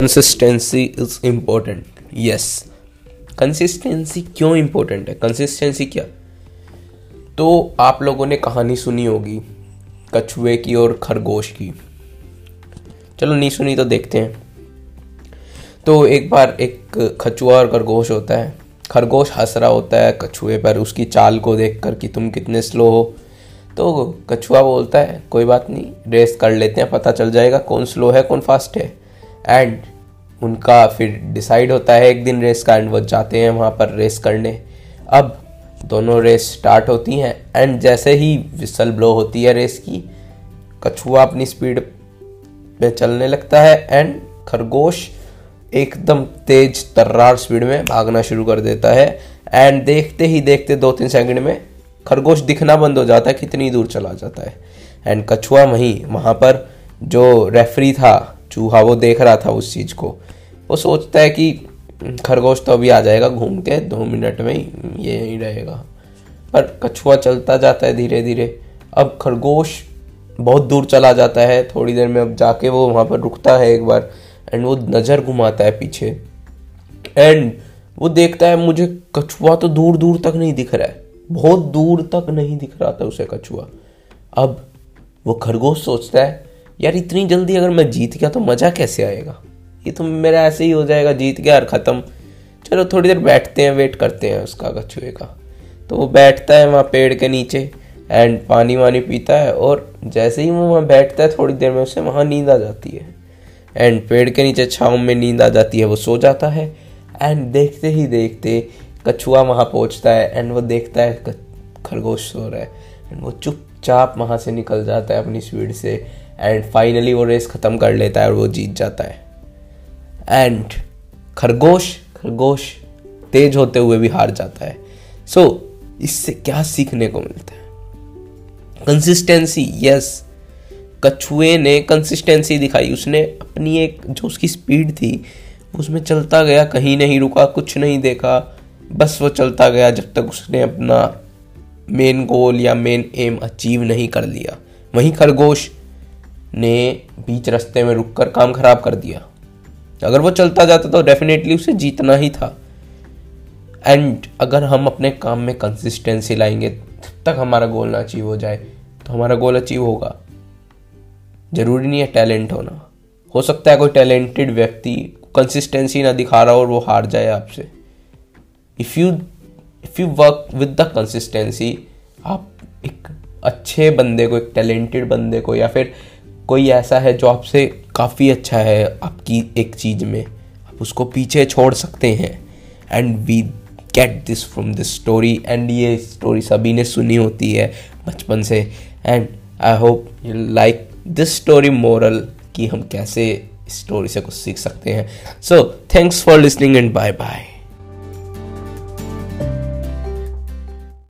Consistency is important yes consistency क्यों important है? Consistency क्या? तो आप लोगों ने कहानी सुनी होगी, कछुए की और खरगोश की। चलो नहीं सुनी तो देखते हैं। तो एक बार एक खचुआ और खरगोश होता है। खरगोश हंस रहा होता है कछुए पर, उसकी चाल को देखकर कि तुम कितने स्लो हो। तो कछुआ बोलता है, कोई बात नहीं रेस कर लेते हैं, पता चल जाएगा कौन स्लो है, कौन फास्ट है। एंड उनका फिर डिसाइड होता है, एक दिन रेस का एंड वो जाते हैं वहाँ पर रेस करने। अब दोनों रेस स्टार्ट होती हैं एंड जैसे ही विसल ब्लो होती है रेस की, कछुआ अपनी स्पीड में चलने लगता है एंड खरगोश एकदम तेज तर्रार स्पीड में भागना शुरू कर देता है। एंड देखते ही देखते दो तीन सेकंड में खरगोश दिखना बंद हो जाता है, कितनी दूर चला जाता है। एंड कछुआ वहीं, वहाँ पर जो रेफरी था चूहा वो देख रहा था उस चीज़ को। वो सोचता है कि खरगोश तो अभी आ जाएगा घूम के दो मिनट में ही, ये यहीं रहेगा। पर कछुआ चलता जाता है धीरे धीरे अब खरगोश बहुत दूर चला जाता है, थोड़ी देर में अब जाके वो वहाँ पर रुकता है एक बार एंड वो नज़र घुमाता है पीछे। एंड वो देखता है, मुझे कछुआ तो दूर दूर तक नहीं दिख रहा है। बहुत दूर तक नहीं दिख रहा था उसे कछुआ। अब वो खरगोश सोचता है यार, इतनी जल्दी अगर मैं जीत गया तो मज़ा कैसे आएगा? ये तो मेरा ऐसे ही हो जाएगा, जीत गया और ख़त्म। चलो, थोड़ी देर बैठते हैं वेट करते हैं उसका कछुए का। तो वो बैठता है वहाँ पेड़ के नीचे एंड पानी वानी पीता है और जैसे ही वो वहाँ बैठता है, थोड़ी देर में उसे वहाँ नींद आ जाती है। एंड पेड़ के नीचे, छाँव में नींद आ जाती है, वो सो जाता है। एंड देखते ही देखते कछुआ वहाँ पहुँचता है एंड वो देखता है खरगोश सो रहा है। एंड वो चुपचाप वहाँ से निकल जाता है अपनी स्पीड से। एंड फाइनली वो रेस ख़त्म कर लेता है और वो जीत जाता है। एंड खरगोश खरगोश तेज होते हुए भी हार जाता है। सो so, इससे क्या सीखने को मिलता है? कंसिस्टेंसी यस कछुए ने कंसिस्टेंसी दिखाई। उसने अपनी एक जो उसकी स्पीड थी उसमें चलता गया कहीं नहीं रुका कुछ नहीं देखा। बस वो चलता गया जब तक उसने अपना मेन गोल या मेन एम अचीव नहीं कर लिया। वहीं खरगोश ने बीच रास्ते में रुककर काम खराब कर दिया। अगर वो चलता जाता तो डेफिनेटली उसे जीतना ही था। एंड अगर हम अपने काम में कंसिस्टेंसी लाएँगे, तब तक हमारा गोल ना अचीव हो जाए तो हमारा गोल अचीव होगा। ज़रूरी नहीं है टैलेंट होना। हो सकता है कोई टैलेंटेड व्यक्ति कंसिस्टेंसी ना दिखा रहा हो और वो हार जाए आपसे। If you if you work with the consistency आप एक अच्छे बंदे को, एक टैलेंटेड बंदे को या फिर कोई ऐसा है जो आपसे काफ़ी अच्छा है, आपकी एक चीज़ में? आप उसको पीछे छोड़ सकते हैं। And we get this from this story and ये स्टोरी सभी ने सुनी होती है बचपन से। And I hope you like this story moral कि हम कैसे स्टोरी से कुछ सीख सकते हैं। So thanks for listening and bye bye